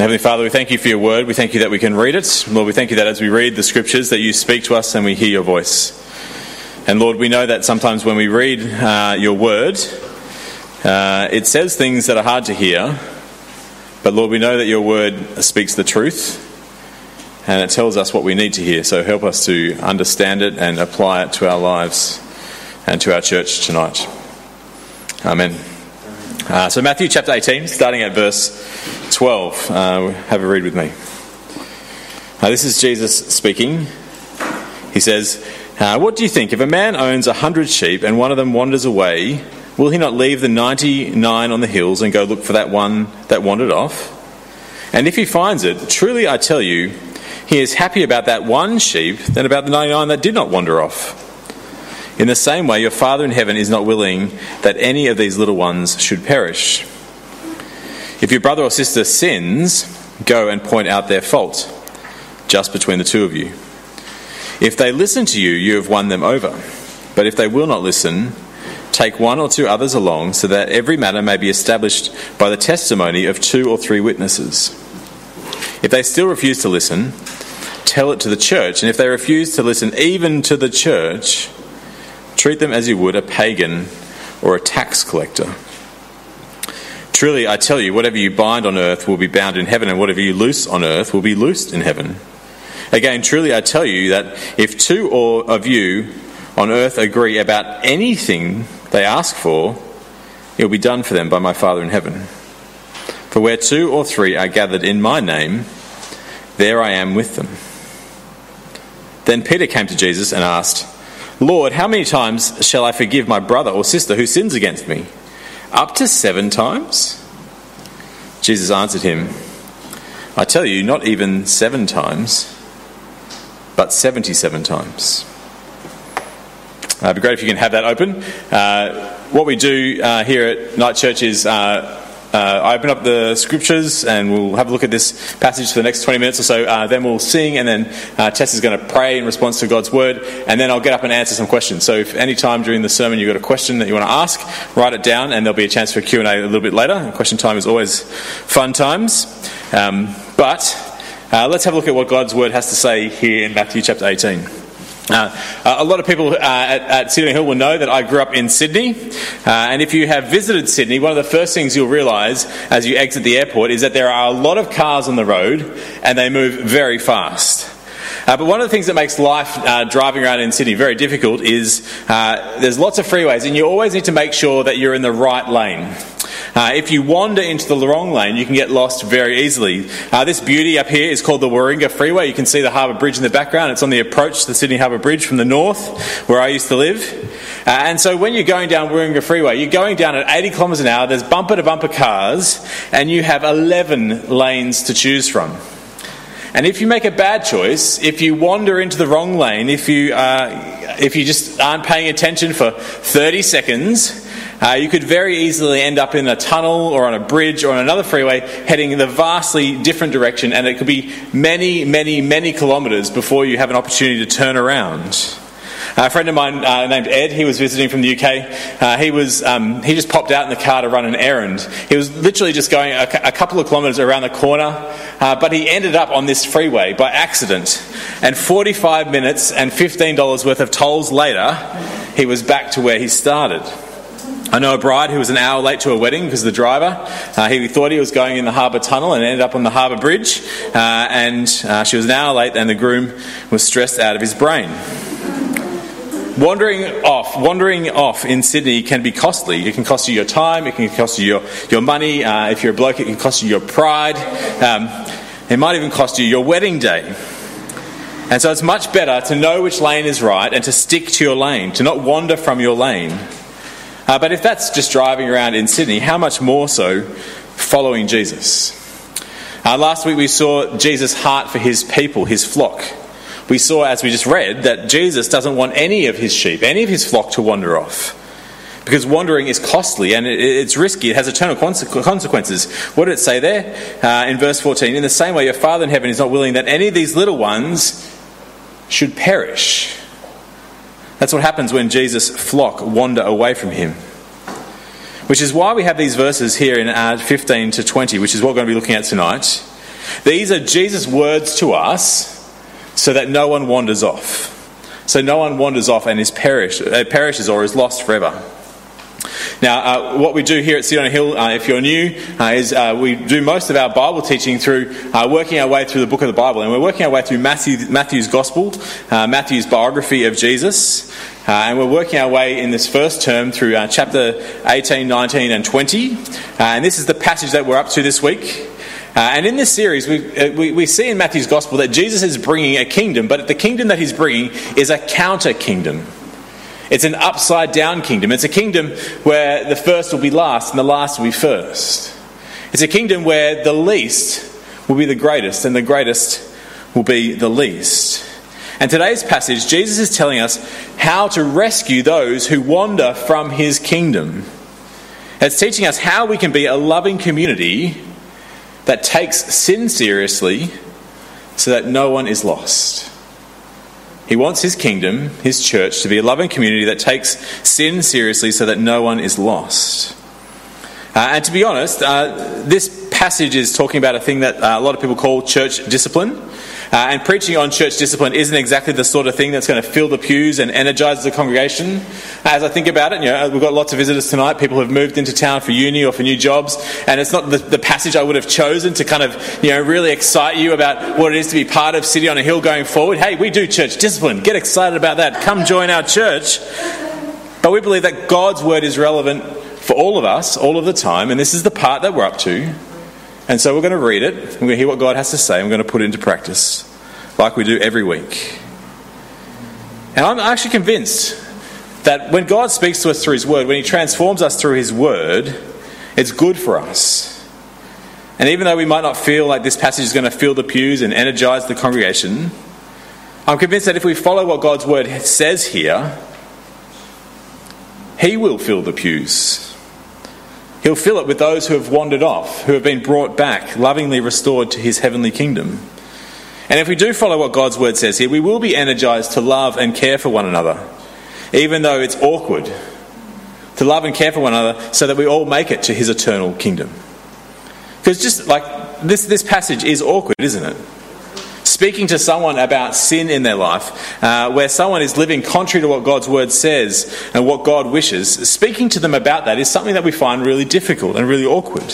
Heavenly Father, we thank you for your word. We thank you that we can read it. Lord, we thank you that as we read the scriptures, that you speak to us and we hear your voice. And Lord, we know that sometimes when we read uh, your word, uh, it says things that are hard to hear. But Lord, we know that your word speaks the truth and it tells us what we need to hear. So help us to understand it and apply it to our lives and to our church tonight. Amen. Uh, so, Matthew chapter 18, starting at verse 12. Uh, have a read with me. Uh, this is Jesus speaking. He says, uh, What do you think? If a man owns a hundred sheep and one of them wanders away, will he not leave the 99 on the hills and go look for that one that wandered off? And if he finds it, truly I tell you, he is happy about that one sheep than about the 99 that did not wander off. In the same way, your Father in heaven is not willing that any of these little ones should perish. If your brother or sister sins, go and point out their fault, just between the two of you. If they listen to you, you have won them over. But if they will not listen, take one or two others along, so that every matter may be established by the testimony of two or three witnesses. If they still refuse to listen, tell it to the church. And if they refuse to listen even to the church, Treat them as you would a pagan or a tax collector. Truly, I tell you, whatever you bind on earth will be bound in heaven, and whatever you loose on earth will be loosed in heaven. Again, truly, I tell you that if two or of you on earth agree about anything they ask for, it will be done for them by my Father in heaven. For where two or three are gathered in my name, there I am with them. Then Peter came to Jesus and asked, Lord, how many times shall I forgive my brother or sister who sins against me? Up to seven times? Jesus answered him, I tell you, not even seven times, but 77 times. Uh, it'd be great if you can have that open. Uh, what we do uh, here at Night Church is uh, I open up the scriptures and we'll have a look at this passage for the next 20 minutes or so. Uh, then we'll sing and then uh, Tess is going to pray in response to God's word and then I'll get up and answer some questions. So if any time during the sermon you've got a question that you want to ask, write it down and there'll be a chance for Q&A a little bit later. Question time is always fun times. Um, but uh, let's have a look at what God's word has to say here in Matthew chapter 18. Uh, a lot of people uh, at, at Sydney Hill will know that I grew up in Sydney. Uh, and if you have visited Sydney, one of the first things you'll realise as you exit the airport is that there are a lot of cars on the road and they move very fast. Uh, but one of the things that makes life uh, driving around in Sydney very difficult is uh, there's lots of freeways, and you always need to make sure that you're in the right lane. Uh, if you wander into the wrong lane, you can get lost very easily. Uh, this beauty up here is called the Warringah Freeway. You can see the harbour bridge in the background. It's on the approach to the Sydney Harbour Bridge from the north, where I used to live. Uh, and so when you're going down Warringah Freeway, you're going down at 80 kilometres an hour, there's bumper to bumper cars, and you have 11 lanes to choose from. And if you make a bad choice, if you wander into the wrong lane, if you, uh, if you just aren't paying attention for 30 seconds, uh, you could very easily end up in a tunnel or on a bridge or on another freeway heading in a vastly different direction, and it could be many, many, many kilometres before you have an opportunity to turn around. Uh, a friend of mine uh, named Ed, he was visiting from the UK. Uh, he was um, he just popped out in the car to run an errand. He was literally just going a, a couple of kilometres around the corner, uh, but he ended up on this freeway by accident. And 45 minutes and $15 worth of tolls later, he was back to where he started. I know a bride who was an hour late to a wedding because the driver, uh, he thought he was going in the harbour tunnel and ended up on the harbour bridge, uh, and uh, she was an hour late, and the groom was stressed out of his brain. Wandering off, wandering off in Sydney can be costly. It can cost you your time, it can cost you your, your money. Uh, if you're a bloke, it can cost you your pride. Um, it might even cost you your wedding day. And so it's much better to know which lane is right and to stick to your lane, to not wander from your lane. Uh, but if that's just driving around in Sydney, how much more so following Jesus? Uh, last week we saw Jesus' heart for his people, his flock. We saw, as we just read, that Jesus doesn't want any of his sheep, any of his flock to wander off. Because wandering is costly and it's risky, it has eternal consequences. What did it say there? Uh, in verse 14 In the same way, your Father in heaven is not willing that any of these little ones should perish that's what happens when Jesus' flock wander away from him. Which is why we have these verses here in uh, 15 to 20, which is what we're going to be looking at tonight. These are Jesus' words to us so that no one wanders off. So no one wanders off and is perish, uh, perishes or is lost forever. Now, uh, what we do here at a Hill, uh, if you're new, uh, is uh, we do most of our Bible teaching through uh, working our way through the book of the Bible. And we're working our way through Matthew, Matthew's Gospel, uh, Matthew's biography of Jesus. and we're working our way in this first term through chapter 18, 19, and 20. and this is the passage that we're up to this week. And in this series, we, we, we, see in Matthew's gospel that Jesus is bringing a kingdom, but the kingdom that he's bringing is a counter kingdom. It's an upside down kingdom. It's a kingdom where the first will be last and the last will be first. It's a kingdom where the least will be the greatest and the greatest will be the least. And today's passage, Jesus is telling us how to rescue those who wander from his kingdom. It's teaching us how we can be a loving community that takes sin seriously so that no one is lost. He wants his kingdom, his church, to be a loving community that takes sin seriously so that no one is lost. Uh, and to be honest, uh, this passage is talking about a thing that uh, a lot of people call church discipline. Uh, and preaching on church discipline isn't exactly the sort of thing that's going to fill the pews and energize the congregation. As I think about it, you know, we've got lots of visitors tonight, people who have moved into town for uni or for new jobs, and it's not the, the passage I would have chosen to kind of, you know, really excite you about what it is to be part of City on a Hill going forward. Hey, we do church discipline. Get excited about that. Come join our church. But we believe that God's word is relevant for all of us, all of the time, and this is the part that we're up to. And so we're going to read it, we're going to hear what God has to say, we're going to put it into practice, like we do every week. And I'm actually convinced that when God speaks to us through His Word, when He transforms us through His Word, it's good for us. And even though we might not feel like this passage is going to fill the pews and energize the congregation, I'm convinced that if we follow what God's Word says here, He will fill the pews. He'll fill it with those who have wandered off, who have been brought back, lovingly restored to his heavenly kingdom. And if we do follow what God's word says here, we will be energized to love and care for one another, even though it's awkward. To love and care for one another so that we all make it to his eternal kingdom. Because just like this, this passage is awkward, isn't it? Speaking to someone about sin in their life, uh, where someone is living contrary to what God's word says and what God wishes, speaking to them about that is something that we find really difficult and really awkward.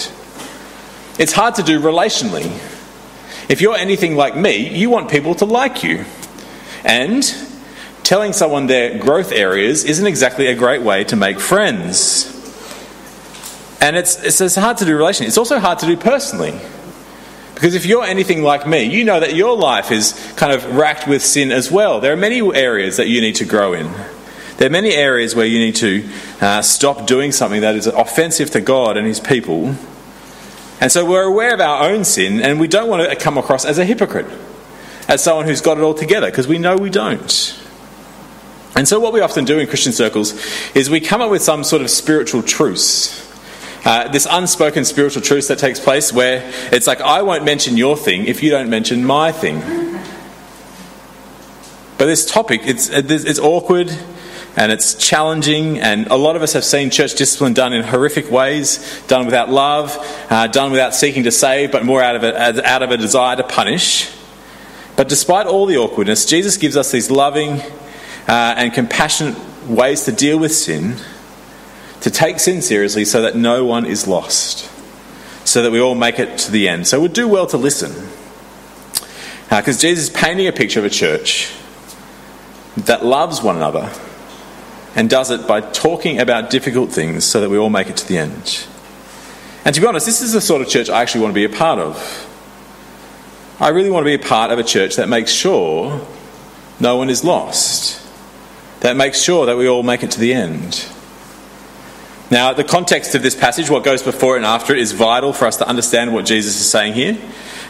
It's hard to do relationally. If you're anything like me, you want people to like you. And telling someone their growth areas isn't exactly a great way to make friends. And it's, it's, it's hard to do relationally. It's also hard to do personally. Because if you're anything like me, you know that your life is kind of racked with sin as well. There are many areas that you need to grow in. There are many areas where you need to uh, stop doing something that is offensive to God and His people. And so we're aware of our own sin, and we don't want to come across as a hypocrite, as someone who's got it all together, because we know we don't. And so, what we often do in Christian circles is we come up with some sort of spiritual truce uh, this unspoken spiritual truth that takes place where it's like, I won't mention your thing if you don't mention my thing. But this topic, it's, it's awkward and it's challenging, and a lot of us have seen church discipline done in horrific ways, done without love, uh, done without seeking to save, but more out of, a, out of a desire to punish. But despite all the awkwardness, Jesus gives us these loving uh, and compassionate ways to deal with sin to take sin seriously so that no one is lost, so that we all make it to the end. So we'd do well to listen. Because uh, Jesus is painting a picture of a church that loves one another and does it by talking about difficult things so that we all make it to the end. And to be honest, this is the sort of church I actually want to be a part of. I really want to be a part of a church that makes sure no one is lost, that makes sure that we all make it to the end. Now, the context of this passage, what goes before and after it, is vital for us to understand what Jesus is saying here.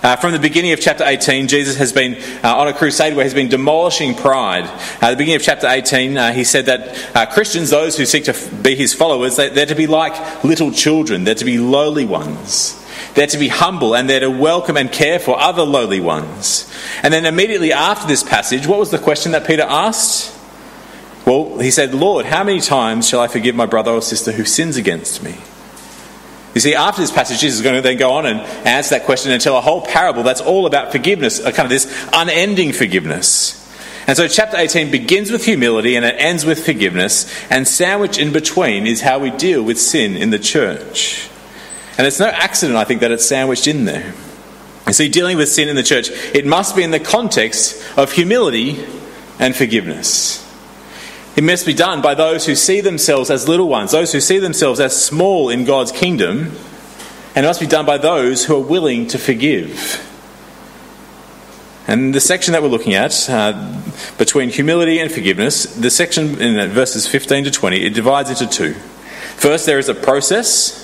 Uh, from the beginning of chapter 18, Jesus has been uh, on a crusade where he's been demolishing pride. Uh, at the beginning of chapter 18, uh, he said that uh, Christians, those who seek to f- be his followers, they, they're to be like little children, they're to be lowly ones. They're to be humble and they're to welcome and care for other lowly ones. And then immediately after this passage, what was the question that Peter asked? Well, he said, Lord, how many times shall I forgive my brother or sister who sins against me? You see, after this passage, Jesus is going to then go on and answer that question and tell a whole parable that's all about forgiveness, a kind of this unending forgiveness. And so, chapter 18 begins with humility and it ends with forgiveness, and sandwiched in between is how we deal with sin in the church. And it's no accident, I think, that it's sandwiched in there. You see, dealing with sin in the church, it must be in the context of humility and forgiveness. It must be done by those who see themselves as little ones, those who see themselves as small in God's kingdom, and it must be done by those who are willing to forgive. And the section that we're looking at, uh, between humility and forgiveness, the section in verses 15 to 20, it divides into two. First, there is a process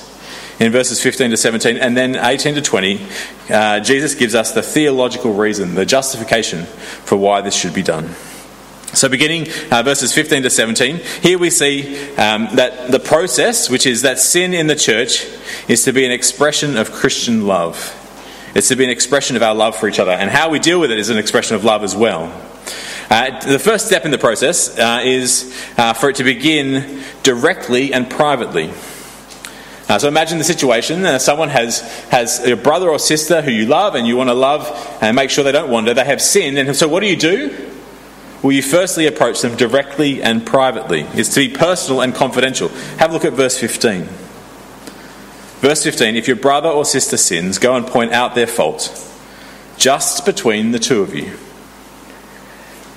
in verses 15 to 17, and then 18 to 20, uh, Jesus gives us the theological reason, the justification for why this should be done. So, beginning uh, verses 15 to 17, here we see um, that the process, which is that sin in the church, is to be an expression of Christian love. It's to be an expression of our love for each other, and how we deal with it is an expression of love as well. Uh, the first step in the process uh, is uh, for it to begin directly and privately. Uh, so imagine the situation: uh, someone has has a brother or sister who you love, and you want to love and make sure they don't wander. They have sinned, and so what do you do? Well, you firstly approach them directly and privately. It's to be personal and confidential. Have a look at verse 15. Verse 15 If your brother or sister sins, go and point out their fault, just between the two of you.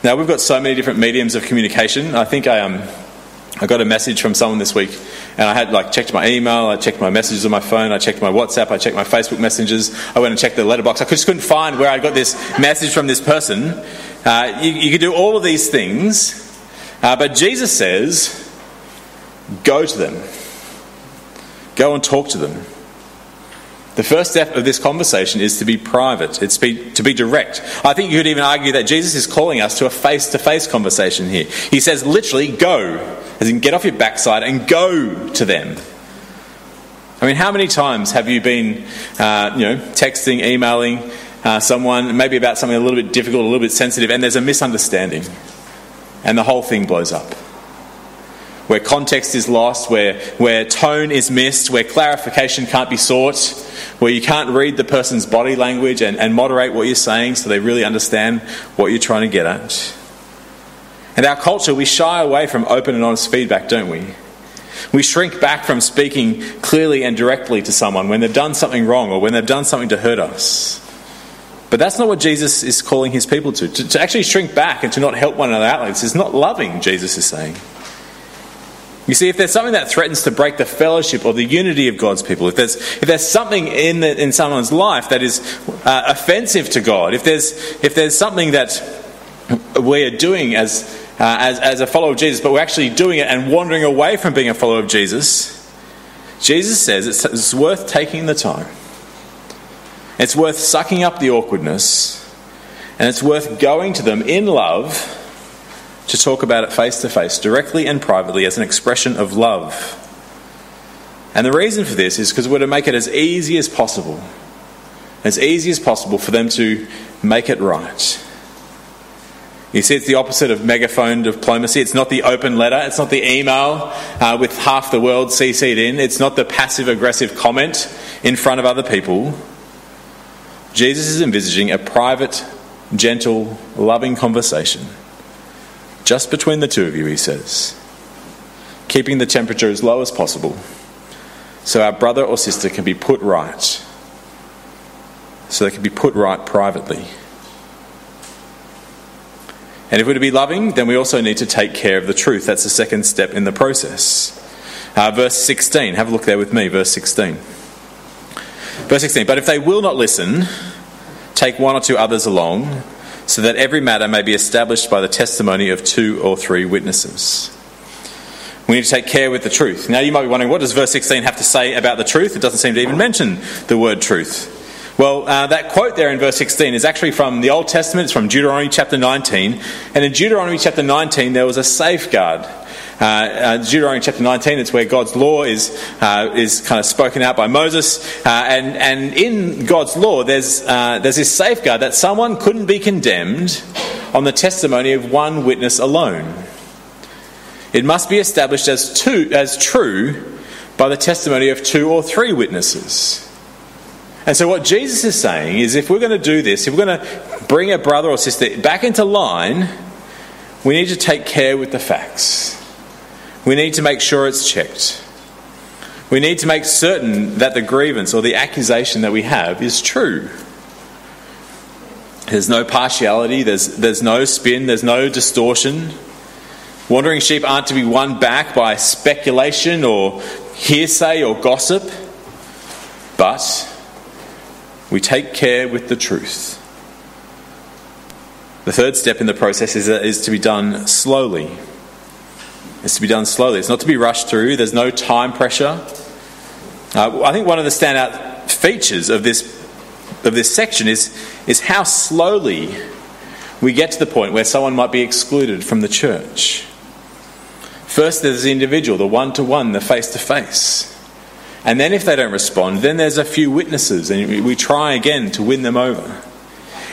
Now, we've got so many different mediums of communication. I think I, um, I got a message from someone this week, and I had like checked my email, I checked my messages on my phone, I checked my WhatsApp, I checked my Facebook messages, I went and checked the letterbox. I just couldn't find where I got this message from this person. Uh, you, you could do all of these things, uh, but Jesus says, go to them. Go and talk to them. The first step of this conversation is to be private, it's be, to be direct. I think you could even argue that Jesus is calling us to a face to face conversation here. He says, literally, go, as in get off your backside and go to them. I mean, how many times have you been, uh, you know, texting, emailing uh, someone, maybe about something a little bit difficult, a little bit sensitive, and there's a misunderstanding, and the whole thing blows up? Where context is lost, where, where tone is missed, where clarification can't be sought, where you can't read the person's body language and, and moderate what you're saying so they really understand what you're trying to get at. And our culture, we shy away from open and honest feedback, don't we? We shrink back from speaking clearly and directly to someone when they've done something wrong or when they've done something to hurt us. But that's not what Jesus is calling his people to. To, to actually shrink back and to not help one another out like this is not loving, Jesus is saying. You see, if there's something that threatens to break the fellowship or the unity of God's people, if there's, if there's something in, the, in someone's life that is uh, offensive to God, if there's, if there's something that we are doing as, uh, as, as a follower of Jesus, but we're actually doing it and wandering away from being a follower of Jesus, Jesus says it's, it's worth taking the time. It's worth sucking up the awkwardness, and it's worth going to them in love to talk about it face to face, directly and privately, as an expression of love. And the reason for this is because we're to make it as easy as possible, as easy as possible for them to make it right. You see, it's the opposite of megaphone diplomacy. It's not the open letter. It's not the email uh, with half the world CC'd in. It's not the passive aggressive comment in front of other people. Jesus is envisaging a private, gentle, loving conversation just between the two of you, he says, keeping the temperature as low as possible so our brother or sister can be put right, so they can be put right privately. And if we're to be loving, then we also need to take care of the truth. That's the second step in the process. Uh, verse 16, have a look there with me, verse 16. Verse 16, but if they will not listen, take one or two others along so that every matter may be established by the testimony of two or three witnesses. We need to take care with the truth. Now, you might be wondering, what does verse 16 have to say about the truth? It doesn't seem to even mention the word truth. Well, uh, that quote there in verse 16 is actually from the Old Testament. It's from Deuteronomy chapter 19. And in Deuteronomy chapter 19, there was a safeguard uh, uh, Deuteronomy chapter 19, it's where God's law is, uh, is kind of spoken out by Moses. Uh, and, and in God's law, there's, there's this safeguard that someone couldn't be condemned on the testimony of one witness alone. It must be established as, two, as true by the testimony of two or three witnesses. And so, what Jesus is saying is if we're going to do this, if we're going to bring a brother or sister back into line, we need to take care with the facts. We need to make sure it's checked. We need to make certain that the grievance or the accusation that we have is true. There's no partiality, there's, there's no spin, there's no distortion. Wandering sheep aren't to be won back by speculation or hearsay or gossip, but we take care with the truth. The third step in the process is, is to be done slowly. It's to be done slowly. It's not to be rushed through. There's no time pressure. Uh, I think one of the standout features of this of this section is is how slowly we get to the point where someone might be excluded from the church. First, there's the individual, the one to one, the face to face. And then, if they don't respond, then there's a few witnesses, and we try again to win them over.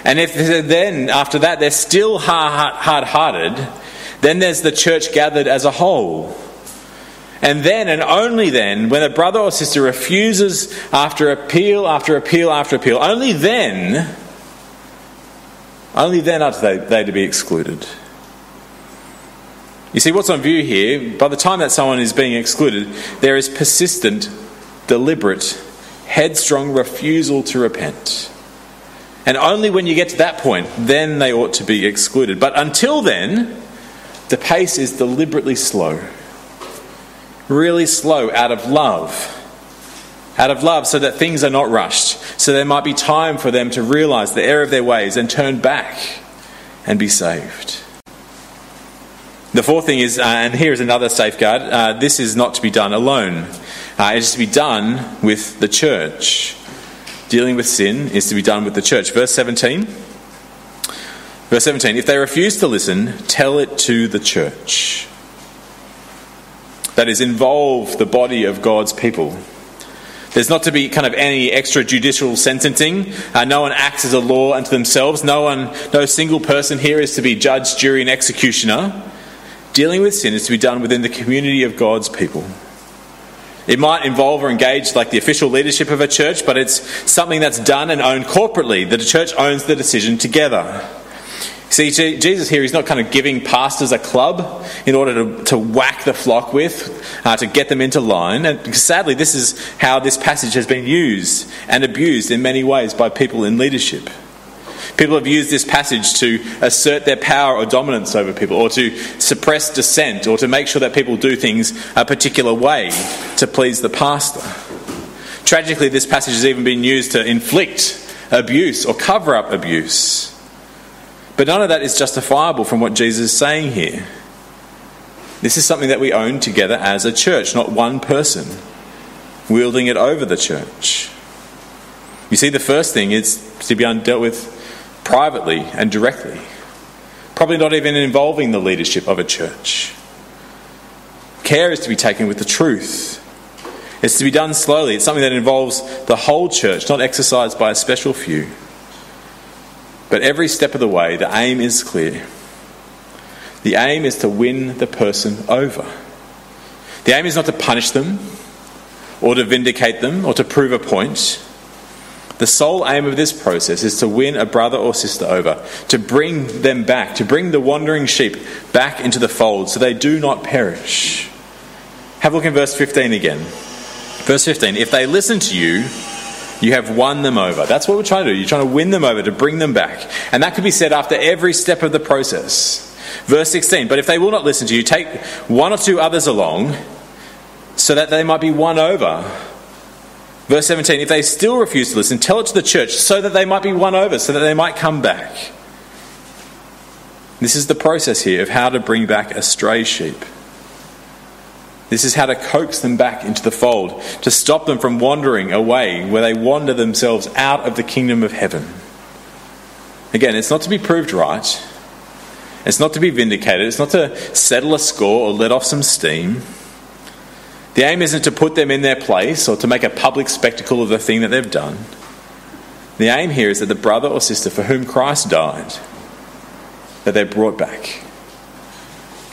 And if then, after that, they're still hard hearted, then there's the church gathered as a whole. And then, and only then, when a brother or sister refuses after appeal after appeal after appeal, only then, only then are they, they to be excluded. You see, what's on view here, by the time that someone is being excluded, there is persistent deliberate, headstrong refusal to repent. And only when you get to that point, then they ought to be excluded. But until then, the pace is deliberately slow. Really slow out of love. Out of love, so that things are not rushed. So there might be time for them to realize the error of their ways and turn back and be saved. The fourth thing is, uh, and here is another safeguard uh, this is not to be done alone. Uh, it is to be done with the church. Dealing with sin is to be done with the church. Verse 17. Verse 17 If they refuse to listen, tell it to the church. That is, involve the body of God's people. There's not to be kind of any extrajudicial sentencing. Uh, no one acts as a law unto themselves. No one, no single person here is to be judge, jury, and executioner. Dealing with sin is to be done within the community of God's people. It might involve or engage like the official leadership of a church, but it's something that's done and owned corporately. The church owns the decision together. See, Jesus here, he's not kind of giving pastors a club in order to, to whack the flock with, uh, to get them into line. And sadly, this is how this passage has been used and abused in many ways by people in leadership. People have used this passage to assert their power or dominance over people, or to suppress dissent, or to make sure that people do things a particular way to please the pastor. Tragically, this passage has even been used to inflict abuse or cover up abuse. But none of that is justifiable from what Jesus is saying here. This is something that we own together as a church, not one person wielding it over the church. You see, the first thing is to be dealt with privately and directly. Probably not even involving the leadership of a church. Care is to be taken with the truth. It's to be done slowly. It's something that involves the whole church, not exercised by a special few. But every step of the way, the aim is clear. The aim is to win the person over. The aim is not to punish them, or to vindicate them, or to prove a point. The sole aim of this process is to win a brother or sister over, to bring them back, to bring the wandering sheep back into the fold so they do not perish. Have a look in verse 15 again. Verse 15 If they listen to you, you have won them over. That's what we're trying to do. You're trying to win them over, to bring them back. And that could be said after every step of the process. Verse 16 But if they will not listen to you, take one or two others along so that they might be won over Verse 17 If they still refuse to listen, tell it to the church so that they might be won over, so that they might come back. This is the process here of how to bring back a stray sheep. This is how to coax them back into the fold, to stop them from wandering away where they wander themselves out of the kingdom of heaven. Again, it's not to be proved right, it's not to be vindicated, it's not to settle a score or let off some steam. The aim isn't to put them in their place or to make a public spectacle of the thing that they've done. The aim here is that the brother or sister for whom Christ died, that they're brought back,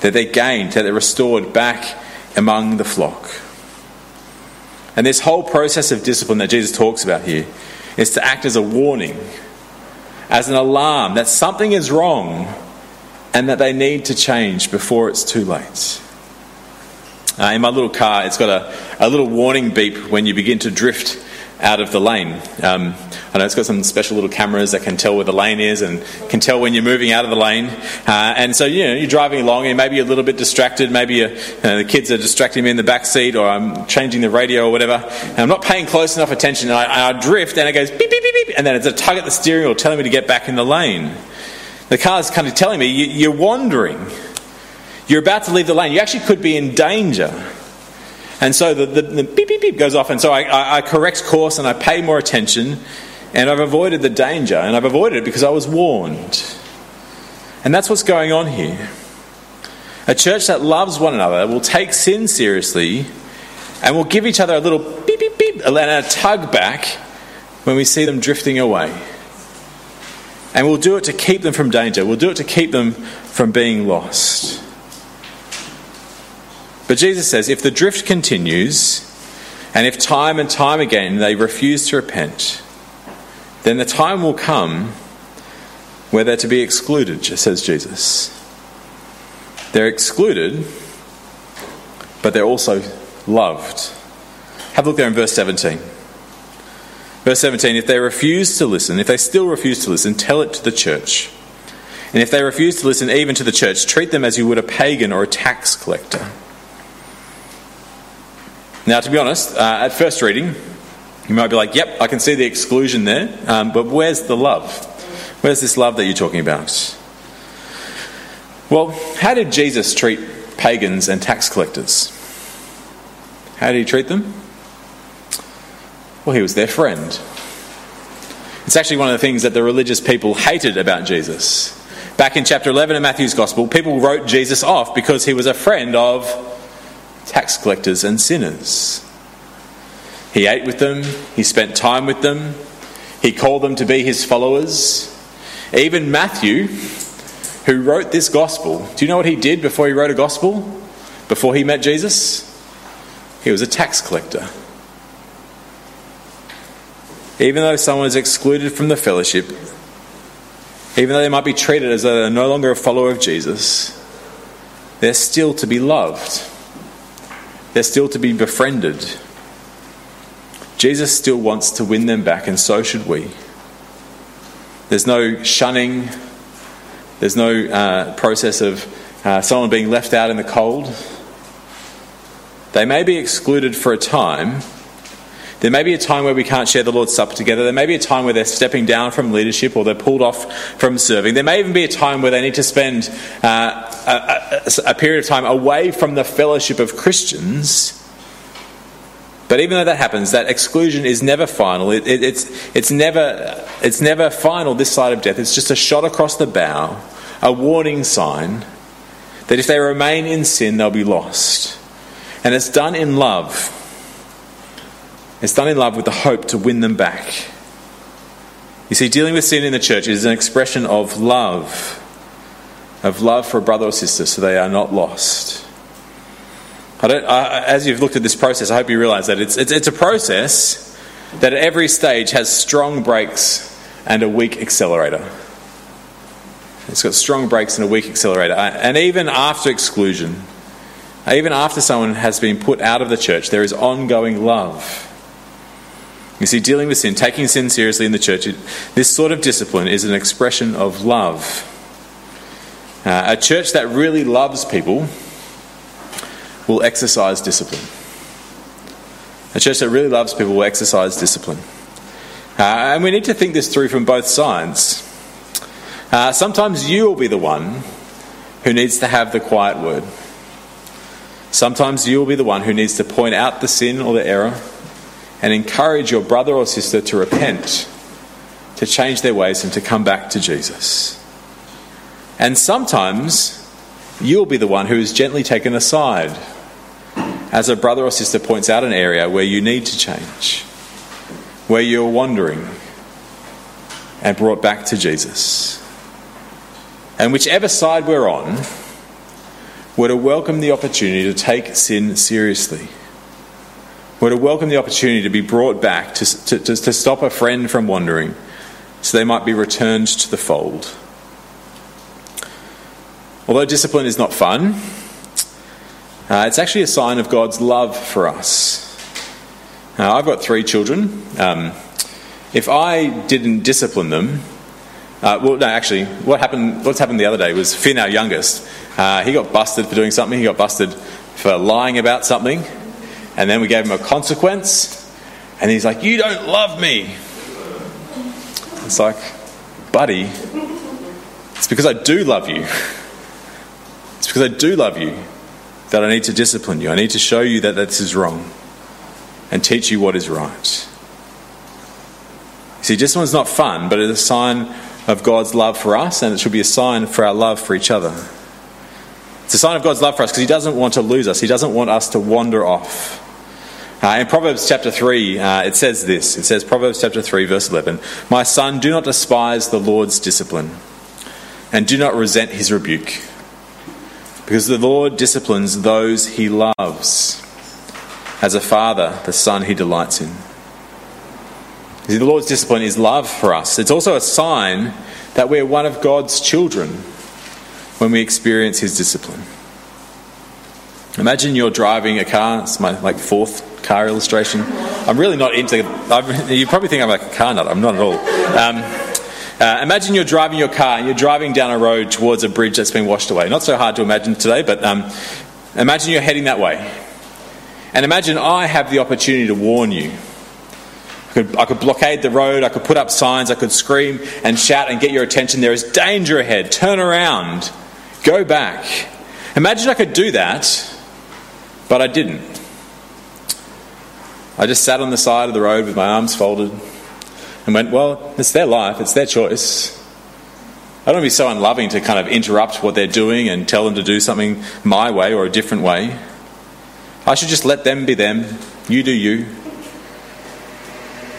that they're gained, that they're restored back among the flock. And this whole process of discipline that Jesus talks about here is to act as a warning, as an alarm that something is wrong and that they need to change before it's too late. Uh, in my little car, it's got a, a little warning beep when you begin to drift out of the lane. Um, I know it's got some special little cameras that can tell where the lane is and can tell when you're moving out of the lane. Uh, and so, you know, you're driving along and maybe you're a little bit distracted. Maybe you know, the kids are distracting me in the back seat or I'm changing the radio or whatever. And I'm not paying close enough attention. And I, I drift and it goes beep, beep, beep, beep. And then it's a tug at the steering wheel telling me to get back in the lane. The car's kind of telling me you're wandering. You're about to leave the lane. You actually could be in danger. And so the, the, the beep, beep, beep goes off. And so I, I, I correct course and I pay more attention. And I've avoided the danger. And I've avoided it because I was warned. And that's what's going on here. A church that loves one another will take sin seriously and will give each other a little beep, beep, beep, and a tug back when we see them drifting away. And we'll do it to keep them from danger. We'll do it to keep them from being lost. But Jesus says if the drift continues, and if time and time again they refuse to repent, then the time will come where they're to be excluded, says Jesus. They're excluded, but they're also loved. Have a look there in verse 17. Verse 17 If they refuse to listen, if they still refuse to listen, tell it to the church. And if they refuse to listen even to the church, treat them as you would a pagan or a tax collector. Now, to be honest, uh, at first reading, you might be like, yep, I can see the exclusion there, um, but where's the love? Where's this love that you're talking about? Well, how did Jesus treat pagans and tax collectors? How did he treat them? Well, he was their friend. It's actually one of the things that the religious people hated about Jesus. Back in chapter 11 of Matthew's Gospel, people wrote Jesus off because he was a friend of tax collectors and sinners. He ate with them, he spent time with them, he called them to be his followers. Even Matthew, who wrote this gospel, do you know what he did before he wrote a gospel? Before he met Jesus? He was a tax collector. Even though someone is excluded from the fellowship, even though they might be treated as though they're no longer a follower of Jesus, they're still to be loved. They're still to be befriended. Jesus still wants to win them back, and so should we. There's no shunning, there's no uh, process of uh, someone being left out in the cold. They may be excluded for a time. There may be a time where we can't share the Lord's Supper together. There may be a time where they're stepping down from leadership or they're pulled off from serving. There may even be a time where they need to spend uh, a, a, a period of time away from the fellowship of Christians. But even though that happens, that exclusion is never final. It, it, it's, it's, never, it's never final this side of death. It's just a shot across the bow, a warning sign that if they remain in sin, they'll be lost. And it's done in love. It's done in love with the hope to win them back. You see, dealing with sin in the church is an expression of love of love for a brother or sister so they are not lost. I don't, I, as you've looked at this process, I hope you realize that it's, it's, it's a process that at every stage has strong brakes and a weak accelerator. It's got strong brakes and a weak accelerator. And even after exclusion, even after someone has been put out of the church, there is ongoing love. You see, dealing with sin, taking sin seriously in the church, this sort of discipline is an expression of love. Uh, a church that really loves people will exercise discipline. A church that really loves people will exercise discipline. Uh, and we need to think this through from both sides. Uh, sometimes you will be the one who needs to have the quiet word. Sometimes you will be the one who needs to point out the sin or the error and encourage your brother or sister to repent, to change their ways, and to come back to Jesus. And sometimes you'll be the one who is gently taken aside as a brother or sister points out an area where you need to change, where you're wandering, and brought back to Jesus. And whichever side we're on, we're to welcome the opportunity to take sin seriously. We're to welcome the opportunity to be brought back, to, to, to stop a friend from wandering, so they might be returned to the fold. Although discipline is not fun, uh, it's actually a sign of God's love for us. Now, I've got three children. Um, if I didn't discipline them, uh, well, no, actually, what happened? What's happened the other day was Finn, our youngest, uh, he got busted for doing something. He got busted for lying about something, and then we gave him a consequence, and he's like, "You don't love me." It's like, buddy, it's because I do love you. It's because I do love you that I need to discipline you. I need to show you that this is wrong and teach you what is right. See, discipline's not fun, but it's a sign of God's love for us, and it should be a sign for our love for each other. It's a sign of God's love for us because He doesn't want to lose us, He doesn't want us to wander off. Uh, in Proverbs chapter 3, uh, it says this it says, Proverbs chapter 3, verse 11 My son, do not despise the Lord's discipline, and do not resent his rebuke, because the Lord disciplines those he loves as a father, the son he delights in. See, the Lord's discipline is love for us. It's also a sign that we're one of God's children when we experience his discipline. Imagine you're driving a car. It's my like fourth car illustration. I'm really not into. I'm, you probably think I'm like a car nut. I'm not at all. Um, uh, imagine you're driving your car and you're driving down a road towards a bridge that's been washed away. Not so hard to imagine today, but um, imagine you're heading that way. And imagine I have the opportunity to warn you. I could, I could, blockade the road, I could put up signs, I could scream and shout and get your attention. There is danger ahead. Turn around. Go back. Imagine I could do that, but I didn't. I just sat on the side of the road with my arms folded and went, Well, it's their life, it's their choice. I don't want to be so unloving to kind of interrupt what they're doing and tell them to do something my way or a different way. I should just let them be them. You do you.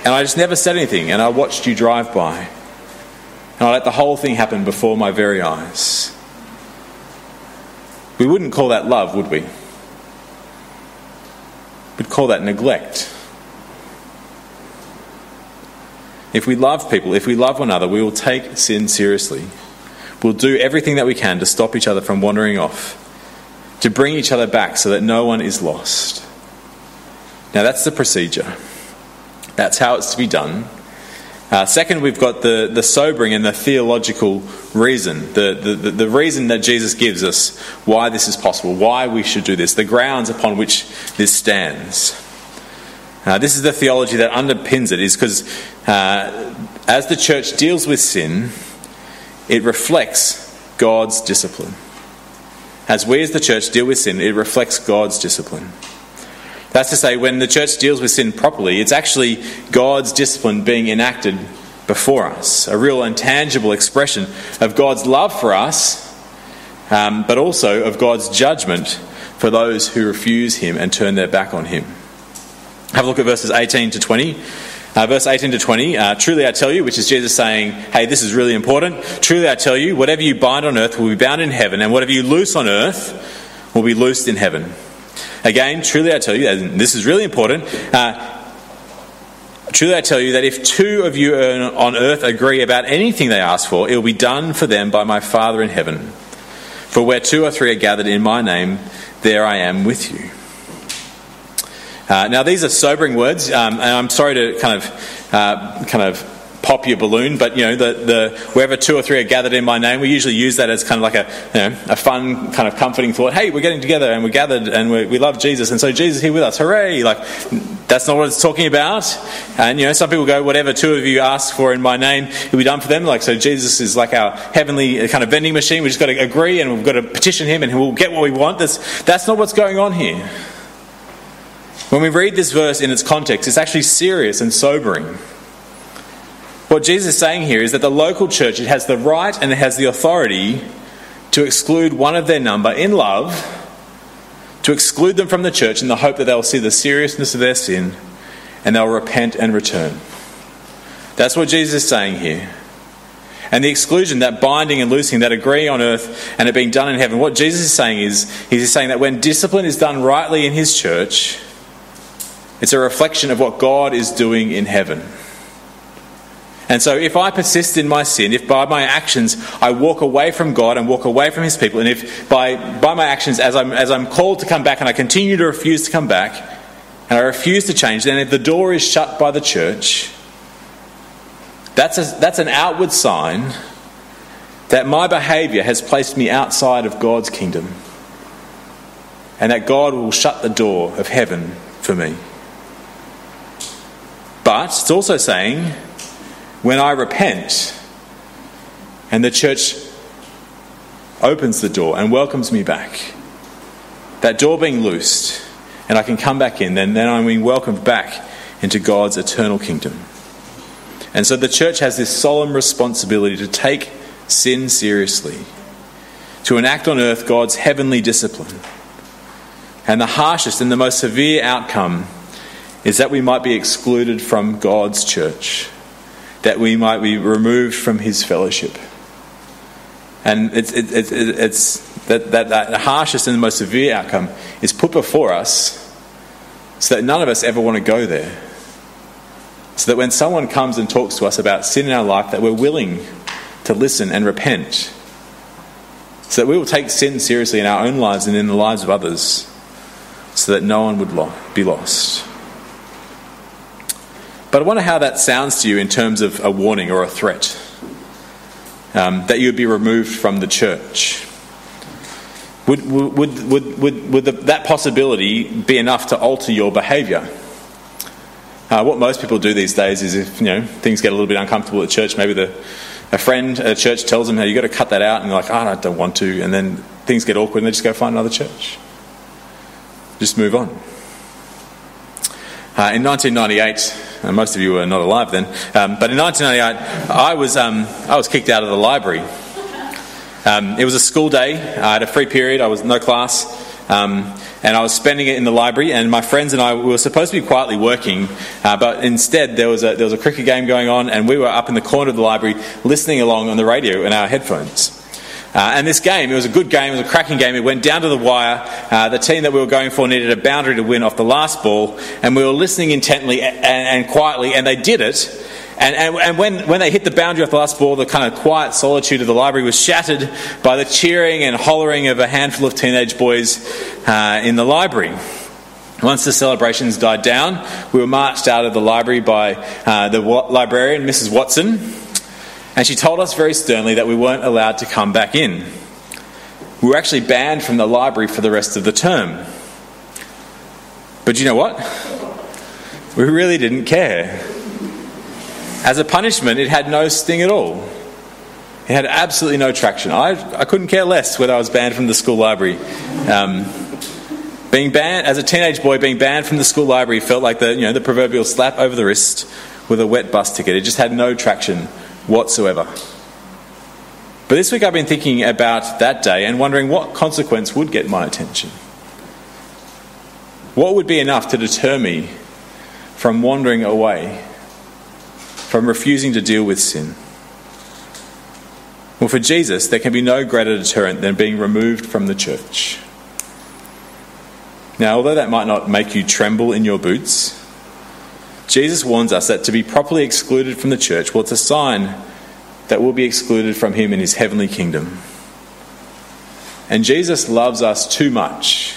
And I just never said anything, and I watched you drive by. And I let the whole thing happen before my very eyes. We wouldn't call that love, would we? We'd call that neglect. If we love people, if we love one another, we will take sin seriously. We'll do everything that we can to stop each other from wandering off to bring each other back so that no one is lost. Now, that's the procedure. That's how it's to be done. Uh, second, we've got the, the sobering and the theological reason, the, the, the reason that Jesus gives us why this is possible, why we should do this, the grounds upon which this stands. Uh, this is the theology that underpins it, is because uh, as the church deals with sin, it reflects God's discipline. As we as the church deal with sin, it reflects God's discipline. That's to say, when the church deals with sin properly, it's actually God's discipline being enacted before us, a real and tangible expression of God's love for us, um, but also of God's judgment for those who refuse Him and turn their back on Him. Have a look at verses 18 to 20. Uh, verse 18 to 20, uh, truly I tell you, which is Jesus saying, hey, this is really important. Truly I tell you, whatever you bind on earth will be bound in heaven, and whatever you loose on earth will be loosed in heaven. Again, truly I tell you, and this is really important, uh, truly I tell you that if two of you on earth agree about anything they ask for, it will be done for them by my Father in heaven. For where two or three are gathered in my name, there I am with you. Uh, now, these are sobering words, um, and I'm sorry to kind of, uh, kind of pop your balloon, but you know, the, the wherever two or three are gathered in my name, we usually use that as kind of like a, you know, a fun, kind of comforting thought. Hey, we're getting together and we're gathered and we, we love Jesus, and so Jesus is here with us. Hooray! Like, that's not what it's talking about. And you know, some people go, whatever two of you ask for in my name, it'll be done for them. Like, so Jesus is like our heavenly uh, kind of vending machine. We just got to agree and we've got to petition him, and we'll get what we want. That's that's not what's going on here. When we read this verse in its context, it's actually serious and sobering. What Jesus is saying here is that the local church it has the right and it has the authority to exclude one of their number in love, to exclude them from the church in the hope that they'll see the seriousness of their sin and they'll repent and return. That's what Jesus is saying here. And the exclusion, that binding and loosing, that agree on earth and it being done in heaven, what Jesus is saying is, he's saying that when discipline is done rightly in his church, It's a reflection of what God is doing in heaven. And so, if I persist in my sin, if by my actions I walk away from God and walk away from His people, and if by, by my actions, as I'm, as I'm called to come back and I continue to refuse to come back, and I refuse to change, then if the door is shut by the church, that's, a, that's an outward sign that my behaviour has placed me outside of God's kingdom, and that God will shut the door of heaven for me. But it's also saying when I repent and the church opens the door and welcomes me back, that door being loosed and I can come back in, then, then I'm being welcomed back into God's eternal kingdom. And so the church has this solemn responsibility to take sin seriously, to enact on earth God's heavenly discipline. And the harshest and the most severe outcome is that we might be excluded from God's church that we might be removed from his fellowship. And it's, it's, it's that, that, that the harshest and the most severe outcome is put before us so that none of us ever want to go there. So that when someone comes and talks to us about sin in our life, that we're willing to listen and repent. So that we will take sin seriously in our own lives and in the lives of others, so that no one would lo- be lost. But I wonder how that sounds to you in terms of a warning or a threat um, that you would be removed from the church. Would, would, would, would, would the, that possibility be enough to alter your behaviour? Uh, what most people do these days is if you know things get a little bit uncomfortable at church, maybe the, a friend at church tells them, "Hey, you've got to cut that out," and they're like, oh, "I don't want to," and then things get awkward, and they just go find another church. Just move on. Uh, in 1998, and most of you were not alive then. Um, but in 1998, I was, um, I was kicked out of the library. Um, it was a school day. I had a free period. I was no class. Um, and I was spending it in the library, and my friends and I we were supposed to be quietly working, uh, but instead there was, a, there was a cricket game going on, and we were up in the corner of the library listening along on the radio in our headphones. Uh, and this game, it was a good game, it was a cracking game. It went down to the wire. Uh, the team that we were going for needed a boundary to win off the last ball, and we were listening intently and, and quietly, and they did it. And, and, and, when, when they hit the boundary off the last ball, the kind of quiet solitude of the library was shattered by the cheering and hollering of a handful of teenage boys uh, in the library. Once the celebrations died down, we were marched out of the library by uh, the librarian, Mrs. Watson, and she told us very sternly that we weren't allowed to come back in. We were actually banned from the library for the rest of the term. But you know what? We really didn't care. As a punishment, it had no sting at all. It had absolutely no traction. I, I couldn't care less whether I was banned from the school library. Um, being banned as a teenage boy, being banned from the school library felt like the you know the proverbial slap over the wrist with a wet bus ticket. It just had no traction whatsoever. But this week I've been thinking about that day and wondering what consequence would get my attention. What would be enough to deter me from wandering away, from refusing to deal with sin? Well, for Jesus, there can be no greater deterrent than being removed from the church. Now, although that might not make you tremble in your boots, Jesus warns us that to be properly excluded from the church, well, it's a sign that we'll be excluded from him in his heavenly kingdom. And Jesus loves us too much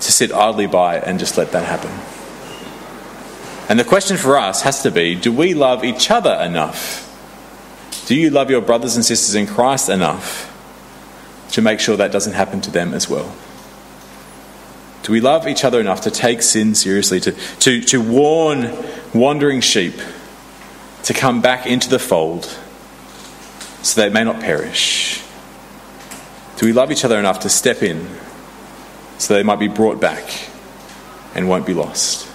to sit idly by and just let that happen. And the question for us has to be do we love each other enough? Do you love your brothers and sisters in Christ enough to make sure that doesn't happen to them as well? Do we love each other enough to take sin seriously, to, to, to warn wandering sheep to come back into the fold so they may not perish? Do we love each other enough to step in so they might be brought back and won't be lost?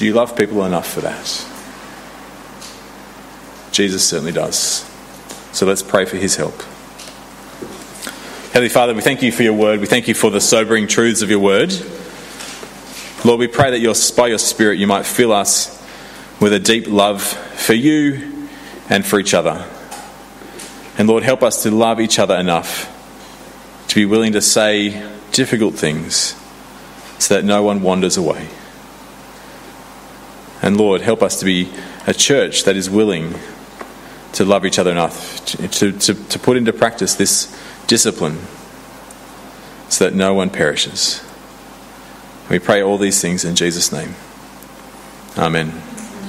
Do you love people enough for that? Jesus certainly does. So let's pray for his help. Heavenly Father, we thank you for your word. We thank you for the sobering truths of your word. Lord, we pray that your, by your Spirit you might fill us with a deep love for you and for each other. And Lord, help us to love each other enough to be willing to say difficult things so that no one wanders away. And Lord, help us to be a church that is willing to love each other enough to, to, to put into practice this discipline so that no one perishes. We pray all these things in Jesus' name. Amen.